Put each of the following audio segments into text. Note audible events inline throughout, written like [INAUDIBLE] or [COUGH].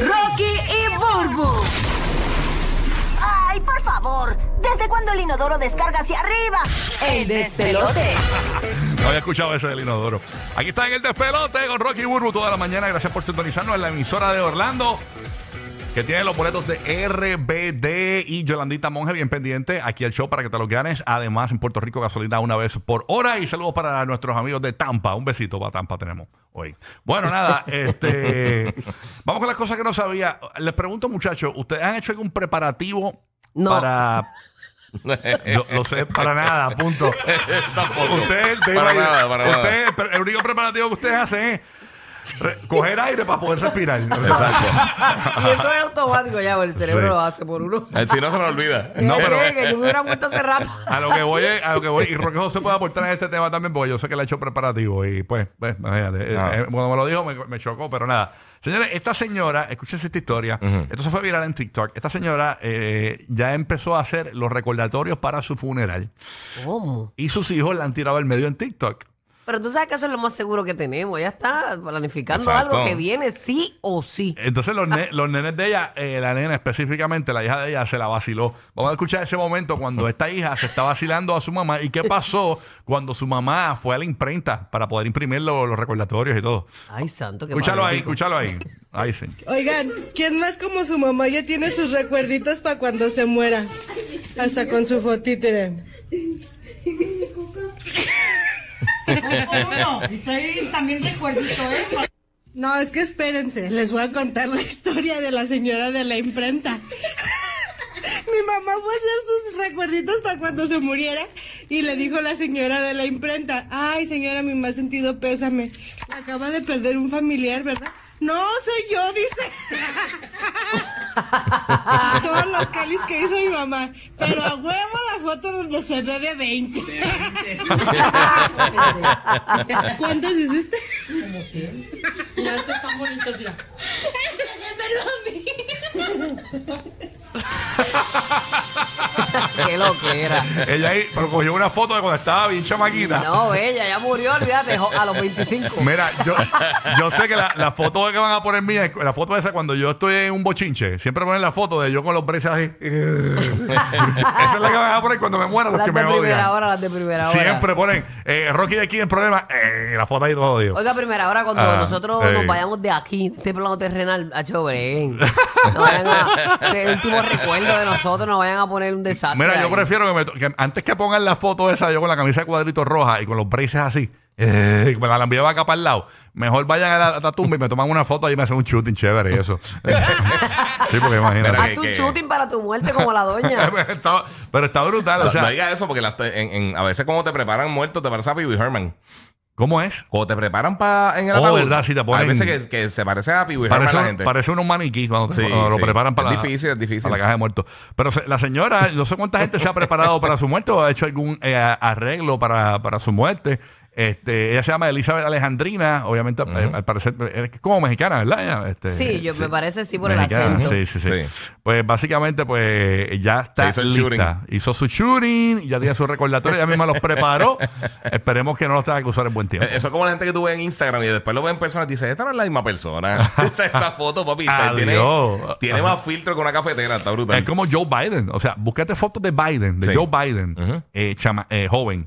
Rocky y Burbu. ¡Ay, por favor! ¿Desde cuándo el inodoro descarga hacia arriba? El despelote. No había escuchado ese del inodoro. Aquí está en el despelote con Rocky Burbu toda la mañana. Gracias por sintonizarnos en la emisora de Orlando. Que tiene los boletos de RBD y Yolandita Monge bien pendiente aquí al show para que te los ganes. Además, en Puerto Rico, gasolina una vez por hora. Y saludos para nuestros amigos de Tampa. Un besito para Tampa tenemos hoy. Bueno, nada, [LAUGHS] este. Vamos con las cosas que no sabía. Les pregunto, muchachos, ¿ustedes han hecho algún preparativo No. para. [LAUGHS] Lo, lo sé, para nada, punto. [LAUGHS] Usted, te Para nada, para nada. usted, el único preparativo que ustedes hacen es re- coger aire para poder respirar. [LAUGHS] Exacto. Y eso es automático ya, el cerebro Sí. lo hace por uno. El si no se me olvida. No, pero- que- que yo me hubiera muerto hace rato. [LAUGHS] A lo que voy es- a lo que voy, y Roque José puede aportar en este tema también, porque yo sé que le ha hecho preparativo y pues, pues, imagínate, eh, Ah. eh, cuando me lo dijo me, me chocó, pero nada. Señores, esta señora, escúchense esta historia, esto se fue viral en TikTok, esta señora eh, ya empezó a hacer los recordatorios para su funeral ¿Cómo? y sus hijos la han tirado al medio en TikTok. Pero tú sabes que eso es lo más seguro que tenemos. Ella está planificando Exacto. algo que viene sí o sí. Entonces los, ne- los nenes de ella, eh, la nena específicamente, la hija de ella, se la vaciló. Vamos a escuchar ese momento cuando esta hija se está vacilando a su mamá y qué pasó cuando su mamá fue a la imprenta para poder imprimir lo- los recordatorios y todo. Ay, santo, que Escúchalo ahí, escúchalo ahí. Ahí sí. Oigan, ¿quién más como su mamá ya tiene sus recuerditos para cuando se muera? Hasta con su fotítere. No, [LAUGHS] estoy también recuerdito, ¿eh? No, es que espérense, les voy a contar la historia de la señora de la imprenta. [LAUGHS] Mi mamá fue a hacer sus recuerditos para cuando se muriera y le dijo la señora de la imprenta, ay señora, mi más sentido pésame, acaba de perder un familiar, ¿verdad? No, soy yo, dice. [LAUGHS] [LAUGHS] Todos los calis que hizo mi mamá, pero a huevo la foto donde se ve de 20. ¿Cuántos hiciste? Como 100. Mira, estos están bonitos, mira. [LAUGHS] Qué lo que era. Ella ahí, pero cogió una foto de cuando estaba bien chamaquita. No, ella ya murió, olvídate, jo- a los 25. Mira, yo, yo sé que la, la foto que van a poner mía, la foto esa cuando yo estoy en un bochinche, siempre ponen la foto de yo con los braces así. [LAUGHS] esa es la que van a poner cuando me mueran los las que de me primera odian. hora, las de primera hora. Siempre ponen eh, Rocky de aquí en problema, eh, la foto ahí todo digo. Oiga, primera hora, cuando Ah, nosotros eh. nos vayamos de aquí, de este plano terrenal, a Chobren. No vayan a. Ese último recuerdo de nosotros, no vayan a poner un desastre. Mira, yo ahí. prefiero que, me to- que antes que pongan la foto esa, yo con la camisa de cuadritos roja y con los braces así, [LAUGHS] eh, que me la enviaba acá para el lado, mejor vayan a la, a la tumba y me toman una foto y me hacen un shooting chévere y eso. [LAUGHS] [LAUGHS] sí, porque imagínate. Mira, Haz tu que- shooting para tu muerte como la doña. Está- pero está brutal, o No, sea, no digas eso porque las te- en- en- a veces como te preparan muerto te parece a Pee Wee Herman. ¿Cómo es? Cuando te preparan para en el Oh, ataúd, verdad, sí te ponen- Hay veces que, que se parece a Herman Parece, la un- gente. parece unos maniquís cuando, Sí, cuando lo sí. preparan para Es la, difícil, es difícil. para la caja de muertos. Pero se- la señora, no sé cuánta gente se ha preparado para su muerte o ha hecho algún eh, arreglo para, para su muerte. Este, ella se llama Elizabeth Alejandrina, obviamente, eh, al parecer, eh, es como mexicana, ¿verdad? Este, Sí, yo me parece sí por el acento. Sí, sí, sí, Sí. Pues básicamente, pues ya está Se hizo el lista. Hizo su shooting, ya tiene su recordatorio, ella misma los preparó. [LAUGHS] Esperemos que no los tenga que usar en buen tiempo. Eh, Eso es como la gente que tú ves en Instagram y después lo ves en persona y dices, esta no es la misma persona. [LAUGHS] [LAUGHS] Esa foto, papi, tiene, tiene más filtro que una cafetera, está brutal. Es como Joe Biden. O sea, búscate fotos de Biden, de Sí. Joe Biden, eh, chama- eh, joven.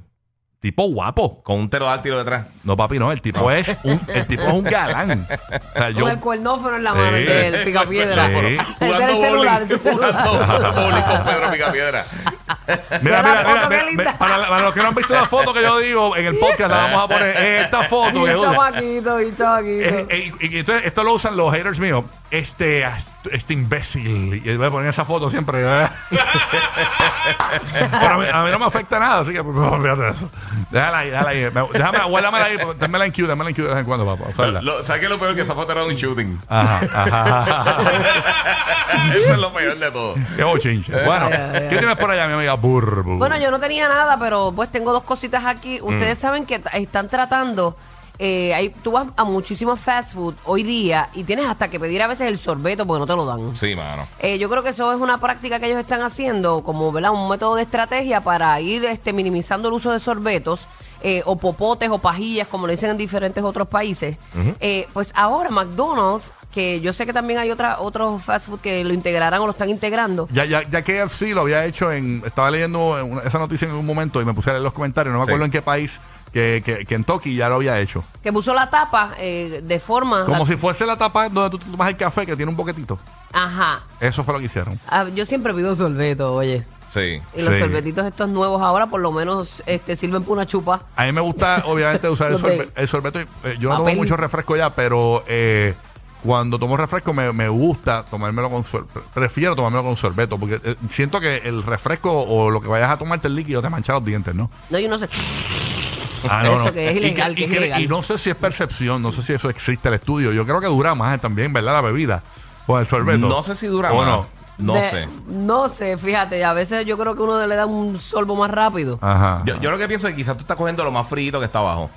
Tipo guapo. Con un pterodáctilo detrás. No, papi, no. El tipo es un, el tipo es un galán. [LAUGHS] O sea, Con yo, el cuernófono en la mano, Sí. el del picapiedra. Sí. Ese era el [LAUGHS] Jugando celular, bowling, celular. Jugando bowling con Pedro Picapiedra. mira, Mira la mira, foto, mira, qué mira, linda. mira, para, para los que no han visto la foto que yo digo en el podcast, la vamos a poner esta foto. Que chamaquito, y chamaquito. Eh, eh, y, y entonces esto lo usan los haters míos. Este, este imbécil. Y voy a poner esa foto siempre. ¿eh? [LAUGHS] Pero a mí, a mí no me afecta nada, así que pues, olvídate de eso. Déjala ahí, déjala ahí. Me- Déjame, guárdamela ahí. Démela en Q, démela en Q de vez en cuando, papá. Lo- ¿Sabes qué es lo peor? Que esa foto era un shooting. Ajá, ajá, ajá. [LAUGHS] Eso es lo peor de todo. Qué bochinche. Bueno, Ay, ay, ay. ¿qué tienes por allá, mi amiga Burbu? Bueno, yo no tenía nada, pero pues tengo dos cositas aquí. Ustedes saben que están tratando. Eh, hay, tú vas a muchísimos fast food hoy día y tienes hasta que pedir a veces el sorbeto porque no te lo dan. Sí, mano. Eh, yo creo que eso es una práctica que ellos están haciendo como ¿verdad? un método de estrategia para ir este, minimizando el uso de sorbetos eh, o popotes o pajillas, como le dicen en diferentes otros países. Eh, pues ahora McDonald's que yo sé que también hay otra, otros fast food que lo integrarán o lo están integrando. Ya, ya, ya KFC lo había hecho en. Estaba leyendo en una- esa noticia en un momento y me puse a leer los comentarios. No me Sí. acuerdo en qué país. Que, que Kentucky ya lo había hecho. Que puso la tapa eh, de forma. Como la- si fuese la tapa donde tú tomas el café que tiene un boquetito. Ajá. Eso fue lo que hicieron. Ah, yo siempre pido sorbeto, oye. Sí. Y los Sí. sorbetitos estos nuevos ahora por lo menos este, sirven para una chupa. A mí me gusta, [LAUGHS] obviamente, usar el, Los de- sorbe- el sorbeto. y, eh, yo no Papel. tomo mucho refresco ya, pero eh, cuando tomo refresco me, me gusta tomármelo con sorbeto. Prefiero tomármelo con sorbeto porque eh, siento que el refresco o lo que vayas a tomarte el líquido te mancha los dientes, ¿no? No, yo no sé. Ah, Eso que es Y ilegal, que es y ilegal. y no sé si es percepción, no sé si eso existe el estudio. Yo creo que dura más también, ¿verdad? La bebida con el sorbeto. No sé si dura ¿O más. no? No De- sé. No sé, fíjate, a veces yo creo que uno le da un sorbo más rápido. Ajá. Yo, yo lo que pienso es que quizás tú estás cogiendo lo más frito que está abajo.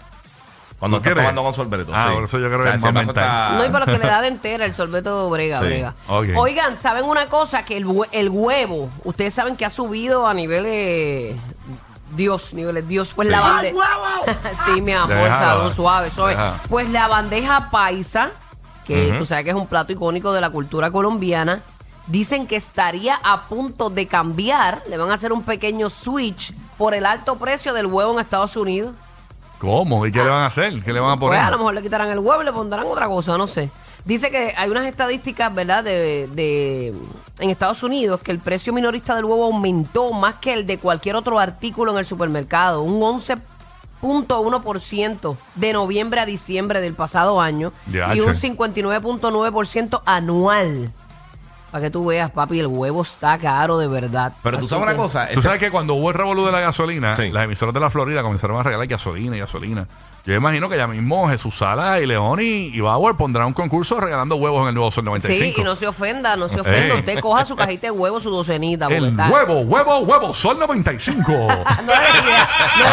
Cuando ¿Tú estás tomando con sorbeto. Ah, sí. por eso yo creo que es más vaso mental. está- No, y para que le da [LAUGHS] de entera, el sorbeto brega, Sí, brega. Oigan, ¿saben una cosa? Que el, hue- el huevo, ustedes saben que ha subido a niveles... Dios, niveles Dios. Pues la bandeja... [LAUGHS] sí, mi amor, sabor, suave, suave. Deja. Pues la bandeja paisa, que Ujú. tú sabes que es un plato icónico de la cultura colombiana, dicen que estaría a punto de cambiar. Le van a hacer un pequeño switch por el alto precio del huevo en Estados Unidos. ¿Cómo? ¿Y qué le van a hacer? ¿Qué le van a poner? Pues a lo mejor le quitarán el huevo y le pondrán otra cosa, no sé. Dice que hay unas estadísticas, ¿verdad? De, de- en Estados Unidos que el precio minorista del huevo aumentó más que el de cualquier otro artículo en el supermercado, un 11.1% de noviembre a diciembre del pasado año Ya, y un che. 59.9% anual. Para que tú veas, papi, el huevo está caro de verdad. Pero tú Así sabes una cosa. Tú este- sabes que cuando hubo el revolú de la gasolina, Sí. las emisoras de la Florida comenzaron a regalar gasolina y gasolina. Yo imagino que ya mismo Jesús Sala y León y, y Bauer pondrán un concurso regalando huevos en el nuevo Sol 95. Sí, y no se ofenda, no se ofenda. Ey. Usted coja su cajita de huevo, su docenita. el está- huevo, huevo, huevo, Sol 95. [LAUGHS] No le idea, no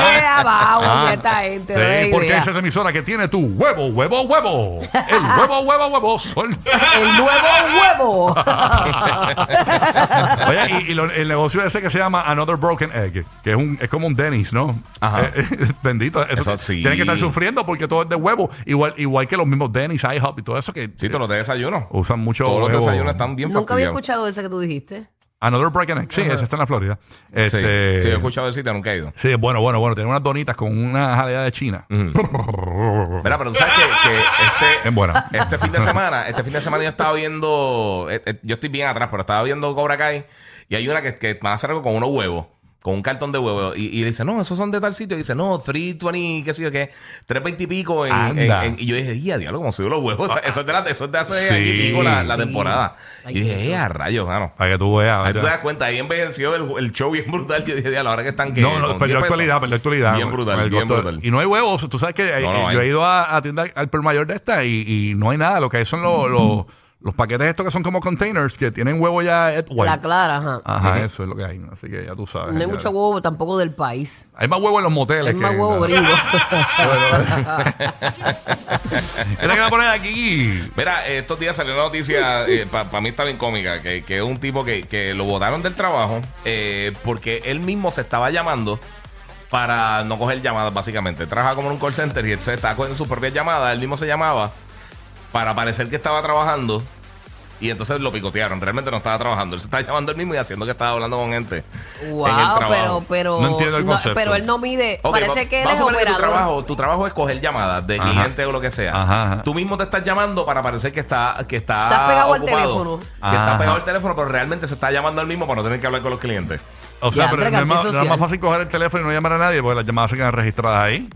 abajo Ah, a esta gente. sí, porque idea. esa es emisora que tiene tu huevo, huevo, huevo. El huevo, huevo, huevo, Sol. El nuevo huevo. [LAUGHS] Oye, y, y lo- el negocio ese que se llama Another Broken Egg, que es, un, es como un Dennis, ¿no? Ajá. Eh, [LAUGHS] eh, bendito. Eso, Eso sí. Tienen que estar sufriendo porque todo es de huevo. Igual, igual que los mismos Dennis, IHOP y todo eso que Sí, todos los de desayuno. usan mucho Todos los huevo. desayunos están bien Nunca había fastidiados. escuchado ese que tú dijiste. Another Broken Egg. Sí, ese está en la Florida. Sí, Este, sí, yo he escuchado el sitio, nunca he ido. Sí, bueno, bueno, bueno. Tiene unas donitas con una jalea de China. [LAUGHS] Mira, pero tú sabes que, que este, Es buena. este fin de semana, este fin de semana yo estaba viendo, eh, eh, yo estoy bien atrás, pero estaba viendo Cobra Kai y hay una que, que van a hacer algo con unos huevos. Con un cartón de huevos. Y, y dice, no, esos son de tal sitio. Y dice, no, 320, qué sé yo qué, 320 y pico. En, Anda. en- en- y yo dije, ya, diablo, como subió los huevos. Eso es de, la, eso es de hace Sí. año y pico la, la Sí. temporada. Ay, y dije, eh, a rayos, mano. Para que tú veas. Ahí tú te das cuenta, ahí envejeció el, el show bien brutal. Yo dije, diablo, ahora que están que. No, no, perdió 10 pesos". actualidad, perdió actualidad. Bien brutal, bien costo. brutal. Y no hay huevos. Tú sabes que eh, No, no yo hay. he ido a, a tienda al per mayor de esta y, y no hay nada. Lo que hay son los, los, los paquetes estos que son como containers que tienen huevo ya Ed White. La clara, ajá. Ajá, eso es lo que hay. Así que ya tú sabes. No hay Ya. mucho huevo tampoco del país. Hay más huevo en los moteles. Hay más que- huevo griego. [LAUGHS] [LAUGHS] ¿Qué te queda poner aquí? Mira, eh, estos días salió una noticia, para mí está bien cómica, que, que es un tipo que, que lo botaron del trabajo eh, porque él mismo se estaba llamando para no coger llamadas, básicamente. Trabaja como en un call center y él se estaba cogiendo sus propias llamadas, él mismo se llamaba para parecer que estaba trabajando y entonces lo picotearon. Realmente no estaba trabajando, él se estaba llamando él mismo y haciendo que estaba hablando con gente wow, en el trabajo. pero, pero. No entiendo el concepto. pero él no mide. Parece va- que él es que tu operador. trabajo, tu trabajo es coger llamadas de Ajá. clientes o lo que sea. Ajá, ajá. Tú mismo te estás llamando para parecer que está que está Estás pegado al ocupado, teléfono. Que Ajá. está pegado al teléfono, pero realmente se está llamando al mismo para no tener que hablar con los clientes. O sea, Ya, pero no es, más, cambio no es más fácil coger el teléfono y no llamar a nadie porque las llamadas se quedan registradas ahí.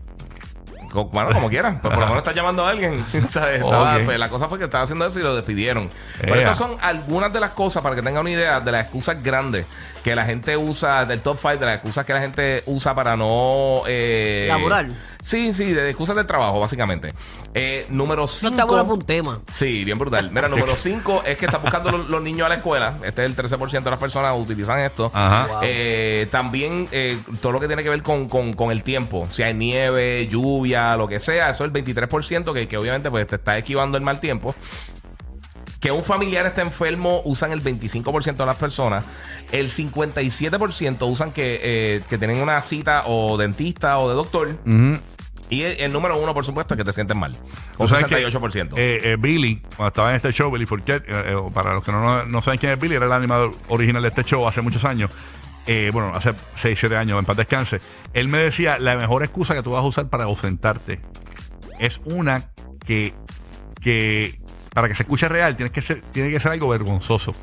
Bueno, como quieran. Pues por lo menos estás llamando a alguien. [LAUGHS] ¿sabes? Estaba- Ok. pues, la cosa fue que estaba haciendo eso y lo despidieron. Pero estas son algunas de las cosas, para que tengan una idea, de las excusas grandes que la gente usa, del top 5, de las excusas que la gente usa para no... Eh, Laborar. Sí, sí, de excusas del trabajo, básicamente. Eh, número Eso está bueno 5... para un tema. Sí, bien brutal. Mira, número [LAUGHS] 5 es que están buscando los, los niños a la escuela. Este es el 13% de las personas que utilizan esto. Ajá. Wow. Eh, también eh, todo lo que tiene que ver con, con- con el tiempo. Si hay nieve, lluvia, lo que sea. Eso es el 23% que, que obviamente pues, te está esquivando el mal tiempo. Que un familiar esté enfermo usan el 25% de las personas. El 57% usan que, eh, que tienen una cita o dentista o de doctor. Y el, el número uno, por supuesto, es que te sientes mal. Un Tú sabes que, 68%. eh, eh, Billy, cuando estaba en este show, Billy Fourquet, eh, para los que no, no saben quién es Billy, era el animador original de este show hace muchos años. Eh, bueno, hace 6, 7 años, en paz descanse. Él me decía, la mejor excusa que tú vas a usar para ausentarte es una que, que para que se escuche real, tienes que ser, tiene que ser algo vergonzoso.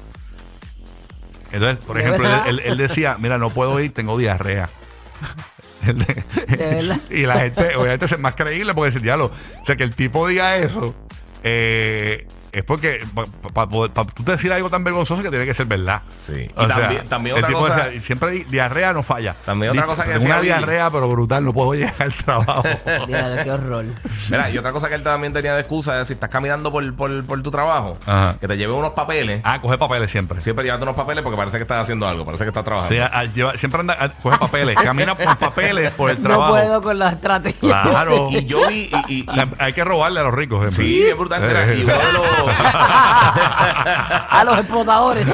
Entonces, por ¿De ejemplo, él, verdad? él- él decía, mira, no puedo ir, tengo diarrea. [LAUGHS] [LAUGHS] Y la gente, obviamente, es más creíble porque decir, diablo, o sea, que el tipo diga eso, eh, es porque para tú decir algo tan vergonzoso que tiene que ser verdad. Sí. O Y sea, también- otra cosa- decía, siempre di- diarrea no falla. También otra Di- cosa que tengo decía una diarrea, pero brutal, no puedo [LAUGHS] llegar al trabajo. [LAUGHS] Qué horror. Mira, y otra cosa que él también tenía de excusa es si estás caminando por, por, por tu trabajo, Ajá. que te lleve unos papeles. ah, coge papeles siempre. Siempre llévate unos papeles porque parece que estás haciendo algo, parece que estás trabajando. Sí, a- a- lleva- siempre anda, a- coge papeles, camina por papeles por el [LAUGHS] No trabajo. puedo con la estrategia. Claro. Y yo vi. Y, y- y- La- hay que robarle a los ricos. siempre. sí, es brutal. Mira, y uno de los. [LAUGHS] A los explotadores.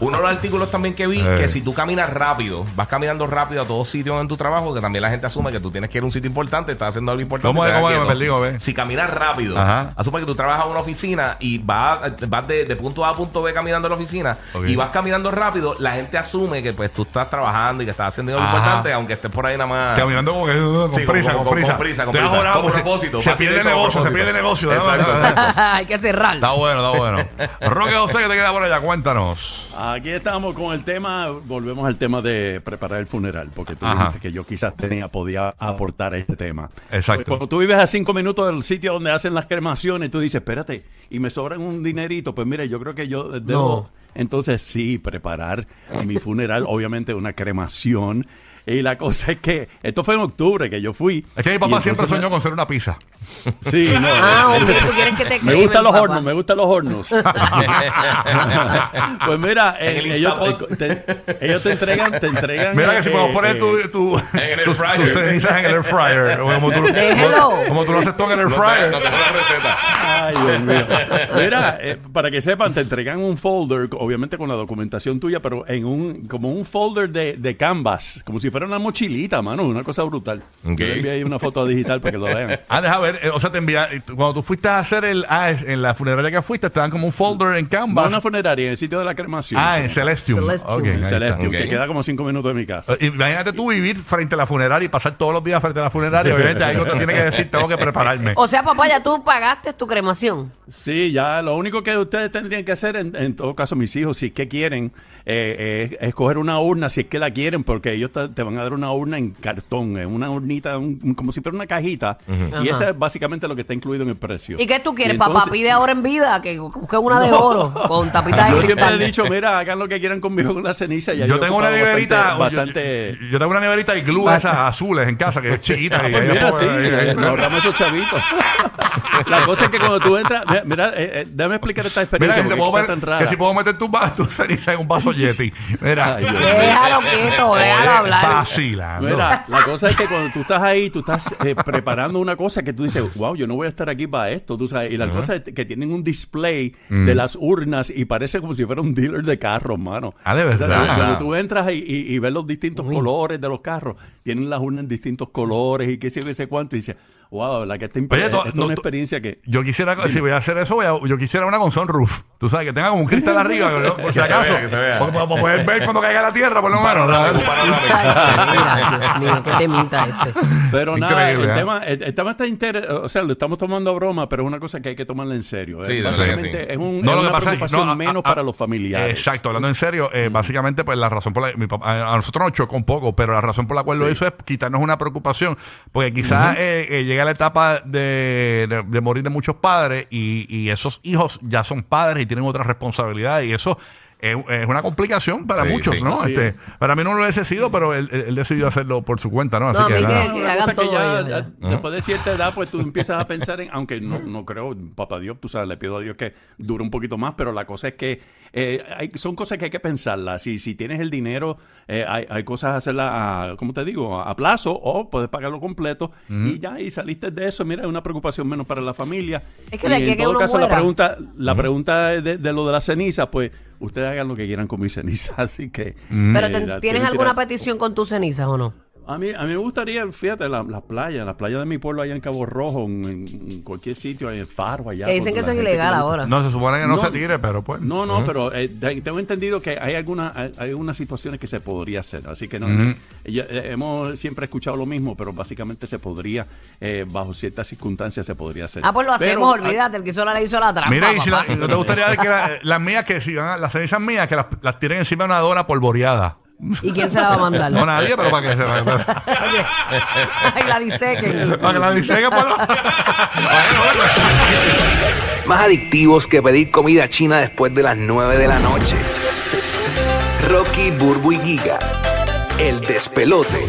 Uno de los artículos también que vi, Eh. que si tú caminas rápido, vas caminando rápido a todos sitios en tu trabajo, que también la gente asume que tú tienes que ir a un sitio importante, estás haciendo algo importante. ¿Cómo te es? quedas ¿Cómo es? Me quieto. perdí, ¿cómo es? Si caminas rápido, Ajá. asume que tú trabajas en una oficina y vas, vas de, de punto A a punto B caminando a la oficina y vas caminando rápido, la gente asume que pues tú estás trabajando y que estás haciendo algo Ajá. importante, aunque estés por ahí nada más. Caminando como que con Sí, prisa, con- con, con- prisa. con prisa, con Estoy prisa. ahorrado, Con se- propósito, Se pierde negocio, se pierde negocio. Exacto. [LAUGHS] Hay que cerrar. Está bueno, está bueno. Roque José, que te queda por allá, cuéntanos. Aquí estamos con el tema, volvemos al tema de preparar el funeral, porque tú Ajá. dijiste que yo quizás tenía, podía aportar a este tema. Exacto. Cuando tú vives a cinco minutos del sitio donde hacen las cremaciones, tú dices, espérate, y me sobran un dinerito, pues mira, yo creo que yo debo... Entonces sí, preparar mi funeral, obviamente una cremación. Y la cosa es que, esto fue en octubre que yo fui. Es que mi papá siempre me- soñó con ser una pizza. Sí, [LAUGHS] no. Ah, hombre, tú quieres que te Me gustan los papá. hornos, me gustan los hornos. [LAUGHS] Pues mira, En eh, el ellos, te, ellos te entregan, te entregan. Mira que eh, si podemos eh, poner tu, eh, tu, En el [LAUGHS] tus, cenizas en el air fryer. Como tú, Déjelo. como, como tú lo haces todo en el air No te, fryer. no te hago la receta. Ay, Dios mío. Mira, eh, para que sepan, te entregan un folder, obviamente con la documentación tuya, pero en un, como un folder de, de canvas, como si fuera una mochilita, mano, una cosa brutal. Ok. Yo le envié ahí una foto digital para que lo vean. [LAUGHS] Ah, deja ver, eh, o sea, te envía, cuando tú fuiste a hacer el, ah, en la funeraria que fuiste, te dan como un folder en Va Canvas. a una funeraria en el sitio de la cremación. ah, en Celestium. Celestium. Ok, En ahí. Celestium, que queda como cinco minutos de mi casa. Eh, Imagínate tú vivir frente a la funeraria y pasar todos los días frente a la funeraria. Obviamente algo te tiene que decir, tengo que prepararme. O sea, papá, ya tú pagaste tu cremación. Sí, ya lo único que ustedes tendrían que hacer, en, en todo caso mis hijos, si es que quieren, eh, eh, es coger una urna, si es que la quieren, porque ellos te, te van a dar una urna en cartón, en una urnita, un- como si fuera una cajita, y esa es básicamente lo que está incluido en el precio. ¿Y qué tú quieres, Y papá? entonces- Pide ahora en vida que busque una de oro con tapita de Yo siempre cristal. he dicho, mira, hagan lo que quieran conmigo con la ceniza. Ya yo tengo una ocupado neverita. Bastante. yo- bastante- Yo, yo tengo una neverita y glue esas azules en casa que es chiquita. y Pues ahí mira, pongo- sí, ahí- ahí- eh, nos ahorramos esos chavitos. [LAUGHS] La cosa es que cuando tú entras, mira, mira, eh, eh, déjame explicar esta Mira, experiencia que, te porque puedo está meter- tan que rara. si puedo meter tu, va- tu ceniza en un vaso Yeti. Mira. Ay, Dios mío. Déjalo quieto, déjalo hablar. Vacilando. Mira, la cosa es que cuando tú estás ahí, tú estás eh, preparando una cosa que tú dices, wow, yo no voy a estar aquí para esto, tú sabes. Y la cosa es que tienen un display Mm. de las urnas y parece como si fuera un dealer de carros, mano. Ah, de O sea, verdad. cuando tú entras y, y- y ves los distintos colores de los carros, tienen las urnas en distintos colores y qué sé yo, qué sé cuánto, y dices, wow, la que está Oye, es no, una experiencia que... Yo quisiera, si voy a hacer eso, voy a- yo quisiera una con sunroof. Tú sabes, que tenga como un cristal [LAUGHS] arriba, ¿no? por si Que se acaso. vea, que se vea. Porque Para poder ver cuando caiga la tierra, por lo menos. Mira, Dios mío, qué temita este. Pero nada, Increíble, el ¿eh? tema, el, el tema está inter... O sea, lo estamos tomando a broma, pero es una cosa que hay que tomarla en serio. ¿eh? Sí, de verdad Básicamente que sí. es, un, No, es lo que una pasa es preocupación no, a- menos a- para los familiares. Exacto, hablando en serio, eh, básicamente, pues la razón por la mi papá- a a nosotros nos chocó un poco, pero la razón por la cual lo hizo es quitarnos una preocupación, porque quizás eh, eh, llega la etapa de, de- de morir de muchos padres y, y esos hijos ya son padres y tienen otras responsabilidades y eso es, es una complicación para Sí, muchos, sí. ¿no? Sí. Este, para mí no lo hubiese sido, pero él, él- él decidió hacerlo por su cuenta, ¿no? Así No, a que mí nada. hagan cosa todo ya, ellos, ya, ya. después de cierta edad, pues tú empiezas a pensar en, aunque no, no creo, papá Dios, tú sabes, le pido a Dios que dure un poquito más, pero la cosa es que eh, hay- son cosas que hay que pensarlas. Si, si tienes el dinero, eh, hay, hay cosas a hacerlas, a, ¿cómo te digo? A, a plazo o puedes pagarlo completo y ya, y saliste de eso. Mira, es una preocupación menos para la familia. Es que Y de aquí a en que todo uno caso, la muera. pregunta, la pregunta de, de lo de la ceniza, pues ustedes hagan lo que quieran con mi ceniza, [LAUGHS] así que... Pero eh, te- la ¿tienes alguna tirada- petición con tus cenizas o no? A mí, a mí me gustaría, fíjate, la- las playas, las playas de mi pueblo allá en Cabo Rojo, en, en cualquier sitio, en el faro allá. Que dicen que eso es ilegal le ahora. No, se supone que no, No. se tire, pero pues. No, no, pero eh, tengo entendido que hay algunas hay, hay unas situaciones que se podría hacer, así que no, eh, hemos siempre escuchado lo mismo, pero básicamente se podría, eh, bajo ciertas circunstancias se podría hacer. Ah, pues lo Pero, hacemos, ah, olvídate, el que hizo la ley hizo la trampa. Mira, y si la-. ¿no te gustaría que la- las mías, que si van a- las cenizas mías, que las, las tiren encima de una dona polvoreada? ¿Y quién se la va a mandar? No nadie, pero para que se [LAUGHS] para Ay, la disequen. que la diseguen por lo- Más adictivos que pedir comida china después de las 9 de la noche. Rocky, Burbu y Giga. El despelote.